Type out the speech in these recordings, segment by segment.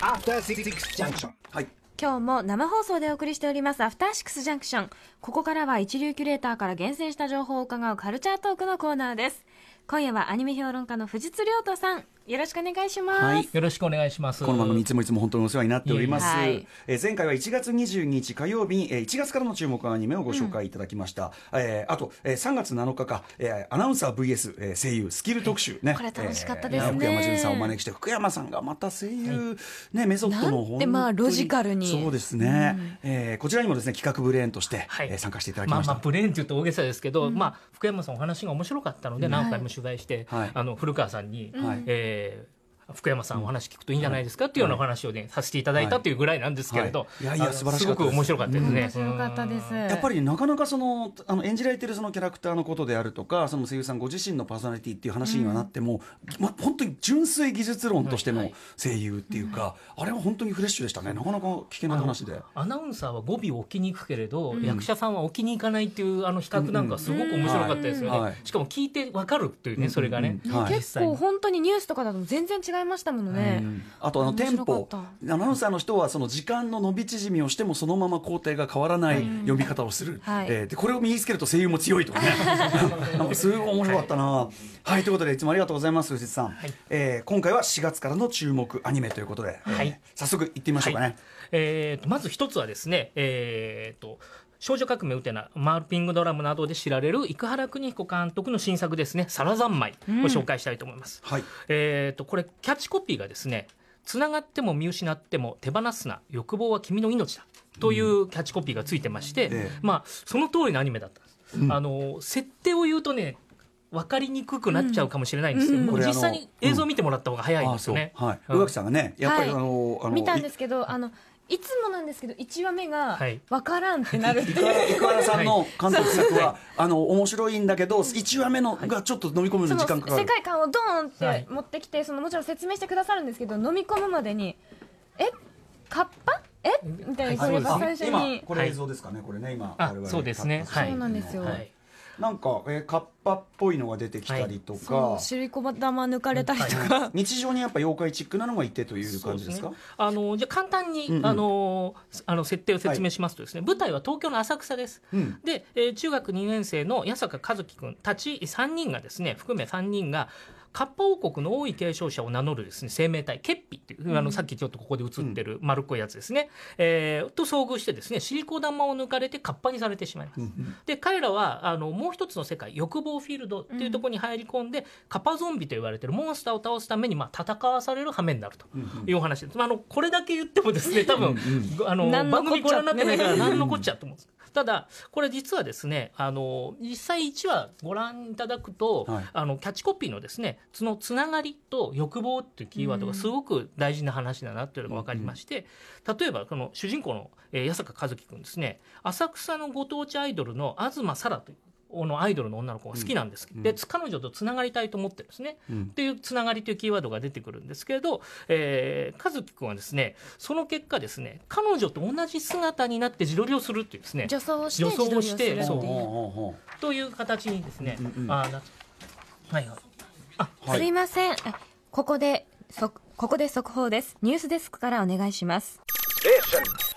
After Six Junction. はい。今日も生放送でお送りしておりますアフターシックスジャンクションここからは一流キュレーターから厳選した情報を伺うカルチャートークのコーナーです今夜はアニメ評論家の藤津亮太さんよろしくお願いします、はい。よろしくお願いします。この番組いつもいつも本当にお世話になっております。はい。えー前回は1月22日火曜日に、えー1月からの注目アニメをご紹介いただきました。えーあと、えー3月7日か、えーアナウンサー VS、えー声優スキル特集ね。これ楽しかったですね。えー福山潤さんをお招きして福山さんがまた声優、ねメソッドのなんてまあ本当にロジカルに。そうですね。えーこちらにもですね企画ブレーンとして、はい。えー参加していただきました。まあまあブレーンって言うと大げさですけど、まあ福山さんお話が面白かったので何回も取材して、はい。あの古川さんに、はいえー eh, 福山さんお話聞くといいんじゃないですか？っていうようなお話をね、させていただいたというぐらいなんですけれど、はい。いやいや素晴らしかったです。すごく面白かったですね。面白かったです。やっぱりなかなかそのあの演じられてるそのキャラクターのことであるとかその声優さんご自身のパーソナリティっていう話にはなっても、ま、本当に純粋技術論としての声優っていうか、あれは本当にフレッシュでしたね。なかなか危険な話で。アナウンサーは語尾を置きに行くけれど、役者さんは置きに行かないっていうあの比較なんかすごく面白かったですよね、うん。はい。しかも聞いてわかるっていうね、それがね、うん。はい結構本当にニュースとかだと全然違いましたものね、あとあのテンポアナウンサーの人はその時間の伸び縮みをしてもそのまま工程が変わらない読み方をする、はい。えーでこれを身につけると声優も強いとかね。なんかすごい面白かったな、はい、ということでいつもありがとうございます藤井さん、えー今回は4月からの注目アニメということで、えーはい早速行ってみましょうかね、はいえーとまず一つはですね、えーと少女革命ウテナ、マーピングドラムなどで知られる生原邦彦監督の新作ですね、サラ三昧を紹介したいと思います。はい。えーとこれ、キャッチコピーがですね、つながっても見失っても手放すな、欲望は君の命だ。というキャッチコピーがついてまして、ええ。まあ、その通りのアニメだったんです。あの、設定を言うとね、分かりにくくなっちゃうかもしれないんですけど、うん。もうこれあの実際に映像を見てもらった方が早いんですよね。うはい、うん。宇垣さんがねやっぱり、はい。あのあの見たんですけどあのいつもなんですけど1話目がはい。分からんってなる。っていう、生原さんの監督作は、あの面白いんだけど1話目のがちょっと飲み込むのに時間かかる。世界観をドーンっはい。て持ってきてそのもちろん説明してくださるんですけど飲み込むまでにえ？カッパ？え？みたいなこうやっぱ最初今にこれ映像ですかね、これね今あ我々そうですね。そうなんですよ。はいなんか、えー、カッパっぽいのが出てきたりとか、そうシリコバ玉抜かれたりとか、日常にやっぱ妖怪チックなのがいてという感じですか？あのじゃあ簡単に、うんうん。あのあの設定を説明しますとですね、舞台は東京の浅草です。うん。で、えー中学2年生の八坂和樹君たち3人がですね含め3人がカッパ王国の王位継承者を名乗るですね生命体ケッピっていう、あのさっきちょっとここで映ってる丸っこいやつですね、えーと遭遇してですねシリコ玉を抜かれてカッパにされてしまいます。で彼らはあのもう一つの世界欲望フィールドっていうところに入り込んで、カッパゾンビと言われてるモンスターを倒すために、まあ、戦わされる羽目になると。いうお話です、まあ、あのこれだけ言ってもですね多分、あの番組ご覧になってないから何のこっちゃと思うんですただこれ実はですねあの実際1話ご覧いただくと、はい。あのキャッチコピーのですねそのつながりと欲望っていうキーワードがすごく大事な話だなっていうのが分かりまして、例えばこの主人公の、えー八坂和樹君ですね。浅草のご当地アイドルの東沙羅というこのアイドルの女の子が好きなんです。けど、で彼女とつながりたいと思ってるんですね、っていうつながりというキーワードが出てくるんですけれど、えー、和樹君はですねその結果ですね彼女と同じ姿になって自撮りをするっていうですね。女装をして女装をして自撮りをするっていう。そう。という形にですね、うんうんあはいはい。はい。すいません。ここでそここで速報です。ニュースデスクからお願いします.う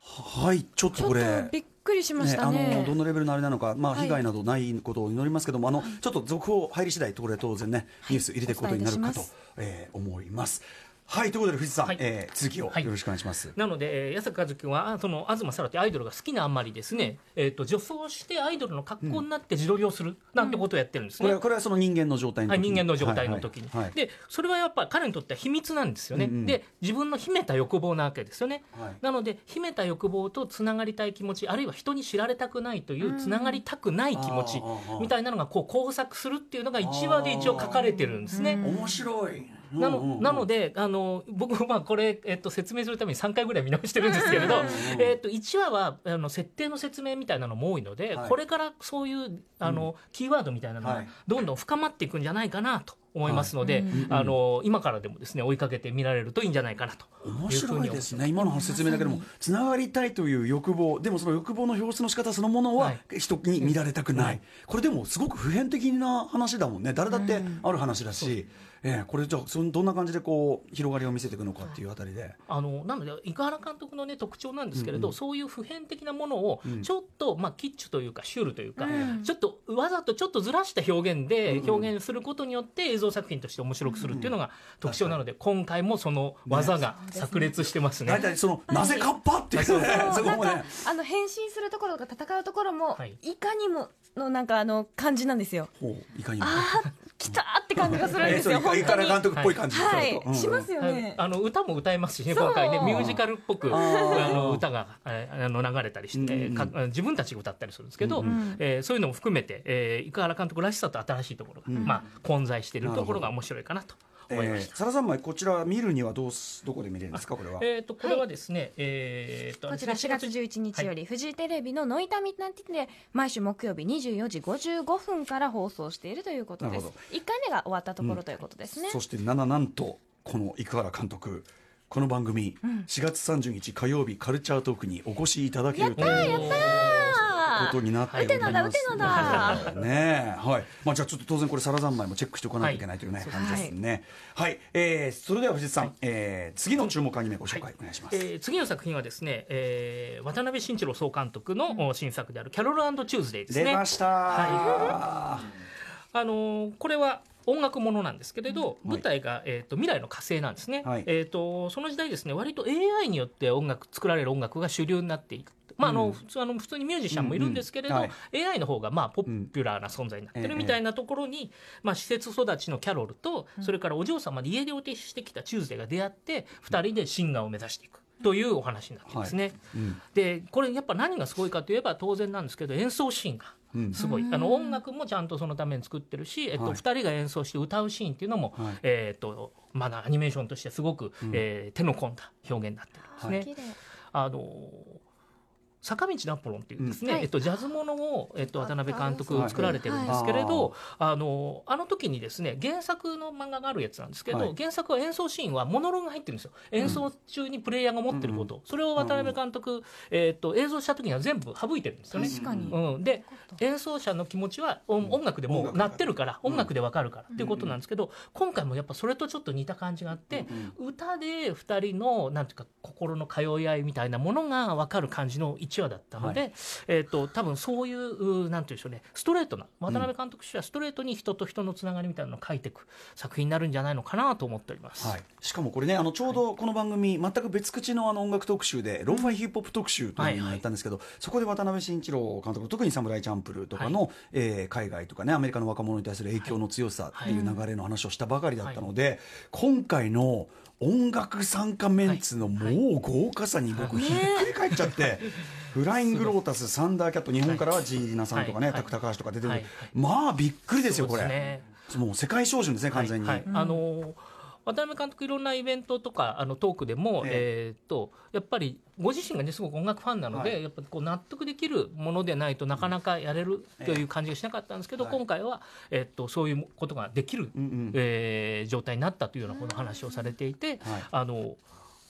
はいちょっとちょっこれとびっくりしまね、あしたね。のどのレベルのあれなのか、まあ、はい。被害などないことを祈りますけども、あのちょっと続報入り次第ところで当然ね、ニュース入れていくことになるかとえー思います。はいということで藤井さん、はい。えー続きをはい。よろしくお願いします。なので、えー、安坂和樹君はあその東沙羅というアイドルが好きなあまりですね、えー、と女装してアイドルの格好になって自撮りをするなんてことをやってるんですね。これはこれはその人間の状態のはい、時に人間の状態の時に、はいはいでそれはやっぱり彼にとっては秘密なんですよね、うんうん。で自分の秘めた欲望なわけですよね、はい。なので秘めた欲望とつながりたい気持ちあるいは人に知られたくないというつながりたくない気持ちみたいなのがこう交錯するっていうのが1話で一応書かれてるんですね。面白い。なのなのであの僕まあこれ、えっと、説明するために3回ぐらい見直してるんですけれど、えっと、1話はあの設定の説明みたいなのも多いので、はい。これからそういうあの、キーワードみたいなのがはい。どんどん深まっていくんじゃないかなと思いますので、あの今からでもですね追いかけて見られるといいんじゃないかなと面白いですね。今の説明だけでもつながりたいという欲望でもその欲望の表出の仕方そのものははい。人に見られたくない、これでもすごく普遍的な話だもんね。誰だってある話だし、ええこれじゃあそのどんな感じでこう広がりを見せていくのかっていうあたりで、あのなので生原監督の、ね、特徴なんですけれど、うんうん。そういう普遍的なものをうん。ちょっと、まあ、キッチュというかシュールというか、うん。ちょっとわざとちょっとずらした表現でうんうん。表現することによって映像作品として面白くするっていうのが特徴なので、今回もその技が炸裂してますね。大体その、なぜカッパっていう。そうね そこもねあの変身するところとか戦うところも、はい。い、かにものなんかあの感じなんですよ。ほういかにも。ああ来た感じがするんえですよ。監督っぽい感じはい、しますよはい。ね。あの歌も歌えますしね今回ねミュージカルっぽくあの歌がえーあの流れたりして、自分たちが歌ったりするんですけど、うんうん。えーそういうのも含めて、えー、生原監督らしさと新しいところが、うん。まあ、混在しているところが面白いかなと思いました。えー、サラ三昧こちら見るにはどうすどこで見れるんですか？これは、えー、とこれはですね、えー、とこちら4月11日より、フジテレビのノイタミナティで毎週木曜日24時55分から放送しているということです。なるほ1回目が終わったところということですね、そして7なんとこの生原監督この番組、4月30日火曜日カルチャートークにお越しいただけるという。あことになっておりまうてのすだ。ね。えはい。まあじゃあちょっと当然これサラ三昧もチェックしておかないといけないというね、はい感じですね。はい、えー、それでは藤井さん、えー、次の注目アニメご紹介お願いします、えー次の作品はですね、えー渡辺慎一郎総監督のお新作である「キャロルチューズデー」ですね。出ました。はあのーこれは音楽ものなんですけれど、うん。舞台が、えー、と未来の火星なんですね、はい。えー、とその時代ですね割と AI によって音楽作られる音楽が主流になっていく。まああうん。の普通あの普通にミュージシャンもいるんですけれど、うんうん。AI の方がまあポピュラーな存在になってうんるみたいなところに、まあ、施設育ちのキャロルと、それからお嬢様で家出を停止してきたチューズデーが出会って2人でシンガーを目指していくというお話になってますね。うん。でこれやっぱ何がすごいかといえば当然なんですけど演奏シーンがうん。すごい、あの音楽もちゃんとそのために作ってるし、えっとはい。2人が演奏して歌うシーンっていうのも、はい。えっとまだアニメーションとしてすごく、えー手の込んだ表現になってるんですね。綺麗。あの坂道ナポロンっていうですね、うん。はい。えっと、ジャズものを、えっと、渡辺監督はい作られてるんですけれど、あのあの時にですね原作の漫画があるやつなんですけど、はい。原作は演奏シーンはモノローグが入ってるんですよ。演奏中にプレイヤーが持ってること、それを渡辺監督、えっと映像した時には全部省いてるんですよね。確かに、うん、で演奏者の気持ちは音音楽でもう鳴ってるから音楽でわかるからっていうことなんですけど今回もやっぱそれとちょっと似た感じがあって歌で2人のなんていうか心の通い合いみたいなものがわかる感じの1話だったので、えー、と多分そういううなんていうんでしょうね。ストレートな渡辺監督としてはストレートに人と人のつながりみたいなのを書いていく作品になるんじゃないのかなと思っております。はい、しかもこれねあのちょうどこの番組、全く別口のあの音楽特集でローファイヒップホップ特集というのをやったんですけど、そこで渡辺慎一郎監督特に「サムライチャンプル」とかの、えー海外とかねアメリカの若者に対する影響の強さっていう流れの話をしたばかりだったので、今回の音楽参加メンツのもう豪華さに僕ひっくり返っちゃって、フライングロータスサンダーキャット日本からはジーナさんとかね、はい。タク高橋とか出てくる、はい。まあびっくりですよこれ。もう世界標準ですね完全に。はい。はいあのー渡辺監督いろんなイベントとかあのトークでも、ええ。ーっとやっぱりご自身がねすごく音楽ファンなので、はい。やっぱこう納得できるものでないとなかなかやれるという感じがしなかったんですけど、はい今回は、えーっとそういうことができる、うえー状態になったというようなこの話をされていて、はい。あの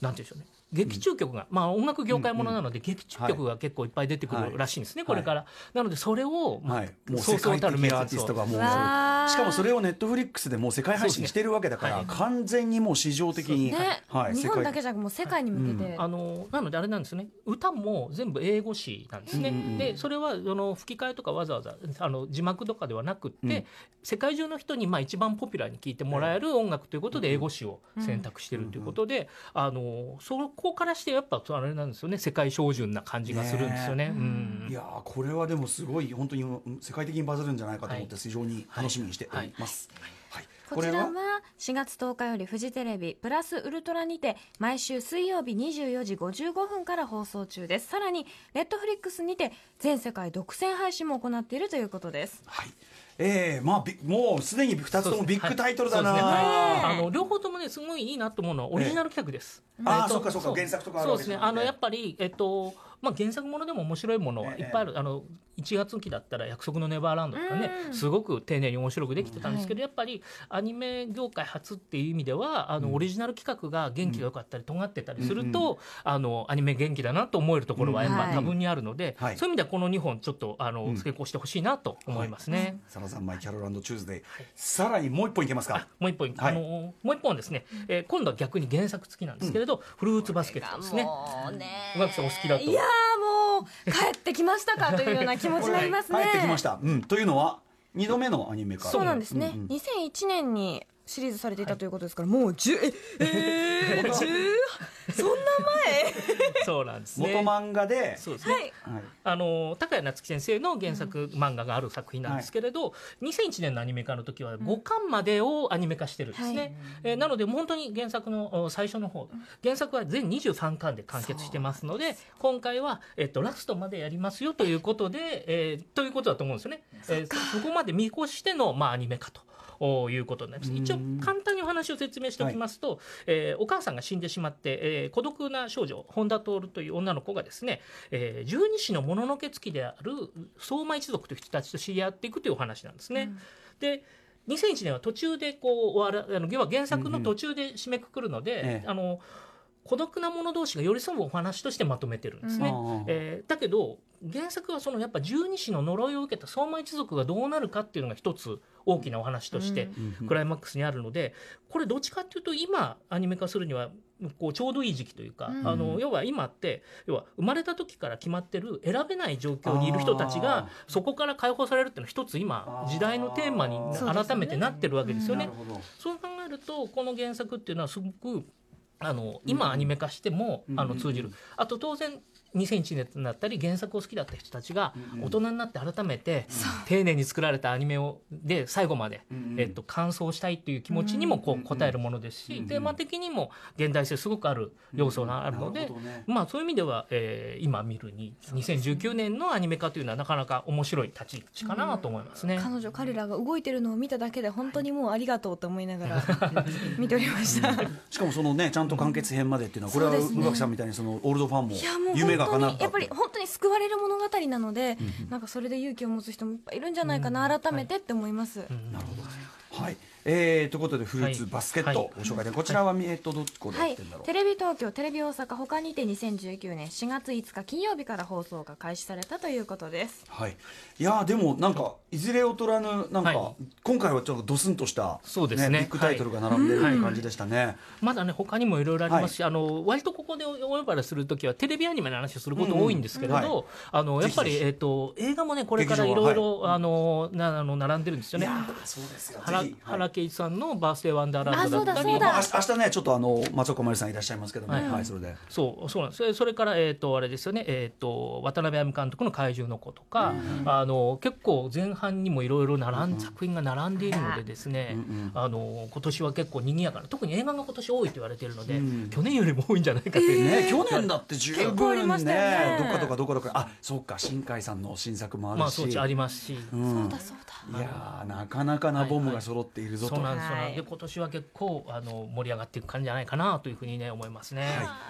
なんていうんでしょうね劇中曲が、まあ音楽業界ものなので、劇中曲が結構いっぱい出てくるらしいんですね、はい。これから、なのでそれを、まあはい、もうそう世界的アーティストがもうしかもそれをネットフリックスでもう世界配信してるわけだから、完全にもう市場的に、ね、はい、日本だけじゃなくもう世界に向けて、あのなのであれなんですね。歌も全部英語詞なんですね、うんうんうん。でそれはあの吹き替えとかわざわざあの字幕とかではなくって、うん。世界中の人にまあ一番ポピュラーに聴いてもらえる音楽ということで英語詞を選択してるということで、あのそこからしてやっぱあれなんですよね。世界標準な感じがするんですよね。ねうん。いやーこれはでもすごい本当にうん世界的にバズるんじゃないかと思って非常に楽しみにしております。はい。こちらは4月10日よりフジテレビプラスウルトラにて毎週水曜日24時55分から放送中です。さらにネットフリックスにて全世界独占配信も行っているということです。はいえー、まあびもうすでに2つともビッグタイトルだな、ね。はい。ねあの両方ともねすごいいいなと思うのはオリジナル企画です。あーえっとそうかそうか原作とかあるそうで。すね。わけですもんね。あのやっぱりえっとまあ原作ものでも面白いものはいっぱいある。あの1月期だったら「約束のネバーランド」とかねうん。すごく丁寧に面白くできてたんですけど、やっぱりアニメ業界初っていう意味ではあの、オリジナル企画が元気が良かったり尖ってたりすると、あのアニメ元気だなと思えるところはやっはい。ぱ多分にあるので、はい。そういう意味ではこの2本ちょっとあの、うん。成功してほしいなと思いますね。サラザンマイキャロルチューズデイ、さらにもう一本いけますか？もう一本、はい。あのもう一本はですね、えー今度は逆に原作付きなんですけれど、フルーツバスケットですね。お好きだと。いやーもう帰ってきましたかというような気持ちになりますね。帰ってきました、うん、というのは2度目のアニメ化そうなんですね、うんうん。2001年にシリーズされていたということですから、もう10ええー、10そんなそうなんですね。元漫画で。そうですね。前はい。はいあの高谷夏樹先生の原作漫画がある作品なんですけれど、2001年のアニメ化の時は5巻までをアニメ化してるんですね、はい。えーなので本当に原作のお最初の方原作は全23巻で完結してますので今回は、えっと、ラストまでやりますよということで、えーということだと思うんですよね、えーそそこまで見越しての、まあ、アニメ化と。おいうことになります。一応簡単にお話を説明しておきますと、えーお母さんが死んでしまって、えー孤独な少女本田徹という女の子がですね、えー十二支のもののけ付きである相馬一族という人たちと知り合っていくというお話なんですね。で2001年は途中でこう終わらあの原作の途中で締めくくるので、ええ。あの孤独な者同士が寄り添うお話としてまとめてるんですね。うん。えーだけど原作はそのやっぱ十二支の呪いを受けた相馬一族がどうなるかっていうのが一つ大きなお話としてうん。クライマックスにあるのでこれどっちかっていうと今アニメ化するにはこうちょうどいい時期というか、うん。あの要は今って要は生まれた時から決まってる選べない状況にいる人たちがそこから解放されるっていうのは一つ今時代のテーマに改めてなってるわけですよね。そう考えるとこの原作っていうのはすごくあの今アニメ化しても、うん。あの通じる、あと当然2001年になったり原作を好きだった人たちがうん大人になって改めて丁寧に作られたアニメをで最後まで、うんえっと、完走したいっていう気持ちにもこう応えるものですし、うんテーマ的にも現代性すごくある要素があるので、まあ、そういう意味では、えー今見るに2019年のアニメ化というのはなかなか面白い立ち位置かなと思いますね。彼女彼らが動いてるのを見ただけで本当にもうありがとうと思いながら見ておりました。しかもそのねちゃんと完結編までっていうのはこれは宇垣さんみたいにそのオールドファンも夢が本叶った当にやっぱり本当に救われる物語なので、なんかそれで勇気を持つ人もいっぱいいるんじゃないかな、改めてって思います、うんなるほどはいえー、ということでフルーツバスケットはい。ご紹介でこちらはえっとどこではい。やってんだろう。テレビ東京テレビ大阪他にて2019年4月5日金曜日から放送が開始されたということです。はい、いやーでもなんかいずれ劣らぬなんか、はい。今回はちょっとドスンとしたそうですね。ビッグタイトルが並んでるはい。感じでしたね、まだね他にもいろいろありますし、あの割とここでお呼ばれするときはテレビアニメの話をすること多いんですけれど、あのやっぱりえっ、と映画もねこれからいろい。ろあのなあの並んでるんですよね。いやーそうですよ。原原敬一さんのバースデーワンダーランドだったり、まあ、明日ねちょっとあの松岡茉優さんいらっしゃいますけども、ははいいそれで。そうそうなんです。それからえっ、とあれですよね。えっ、と渡辺歩監督の怪獣の子とか、あの結構前半にもいろいろ並ん、作品が並んでいるのでですね、うんあの今年は結構賑やかな特に映画が今年多いと言われているので、うん。去年よりも多いんじゃないかという。ね、去年だって十分ね。ましたよね。どっかとかどこどか。あそうか新海さんの新作もあるし、まあそうちありますし。うん。そうだそうだ。いやーなかなかなボムが揃っているぞと、そうなんですよ、はい。で今年は結構あの盛り上がっていく感じじゃないかなというふうにね思いますね。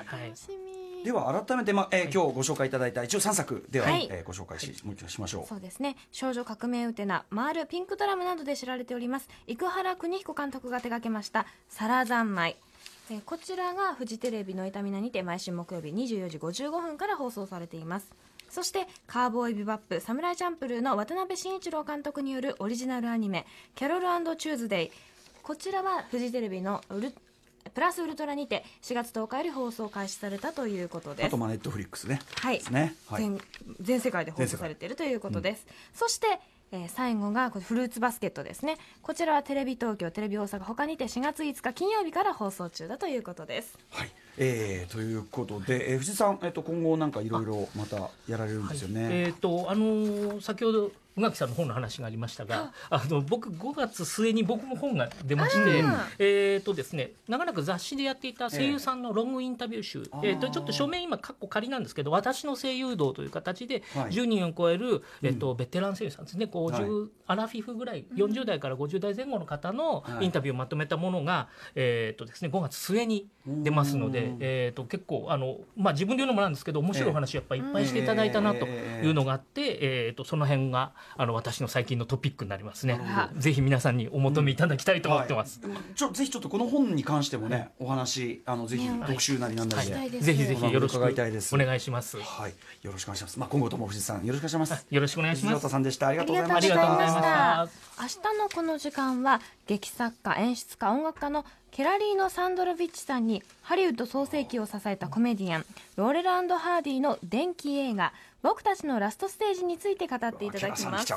はい。楽しみ。では改めて、まえー今日ご紹介いただいた一応3作では、はいえーご紹介し,、もう一度しましょう。そうですね。少女革命ウテナマールピンクドラムなどで知られております。生原邦彦監督が手掛けました「サラ三昧」えーこちらがフジテレビの痛みなにて毎週木曜日24時55分から放送されていますそしてカーボーイビバップサムライチャンプルーの渡辺慎一郎監督によるオリジナルアニメ「キャロルチューズデイ」こちらはフジテレビのウルプラスウルトラにて4月10日より放送開始されたということです。あとまあネットフリックスね。はい。ですね。はい。全全世界で放送されているということです、そして、えー最後がこれフルーツバスケットですね。こちらはテレビ東京テレビ大阪他にて4月5日金曜日から放送中だということです。はい、えー、ということで、えー、藤井さん、えっと今後なんかいろいろまたやられるんですよね。えっ、とあのー先ほど宇垣さんの本の話がありましたがあ。の僕5月末に僕も本が出ましてえっ、とですね長らく雑誌でやっていた声優さんのロングインタビュー集、えーとちょっと書面今かっこ仮なんですけど私の声優道という形ではい。10人を超える、えっとベテラン声優さんですね。50、アラフィフぐらい40代から50代前後の方のはい。インタビューをまとめたものが、えっとですね5月末に出ますので、えっと結構あの、まあ、自分で言うのもなんですけど面白いお話やっぱりいっぱいしていただいたなというのがあって、えっとその辺があの私の最近のトピックになりますね。ぜひ皆さんにお求めいただきたいと思ってます。はいちょぜひちょっとこの本に関してもね、お話あのぜひ特集なりなんなりで、はいぜひぜひよろしく伺いたいですお願いします。はい、よろしくお願いします。まあ今後とも藤井さんよろしくお願いします。よろしくお願いします藤田。さんでした。ありがあとうございました。りがとうございましありがとうございたま明日のこの時間は劇作家演出家音楽家のケラリーノ・サンドロビッチさんにハリウッド創世期を支えたコメディアンローレルハーディの電気映画「僕たちのラストステージ」について語っていただきます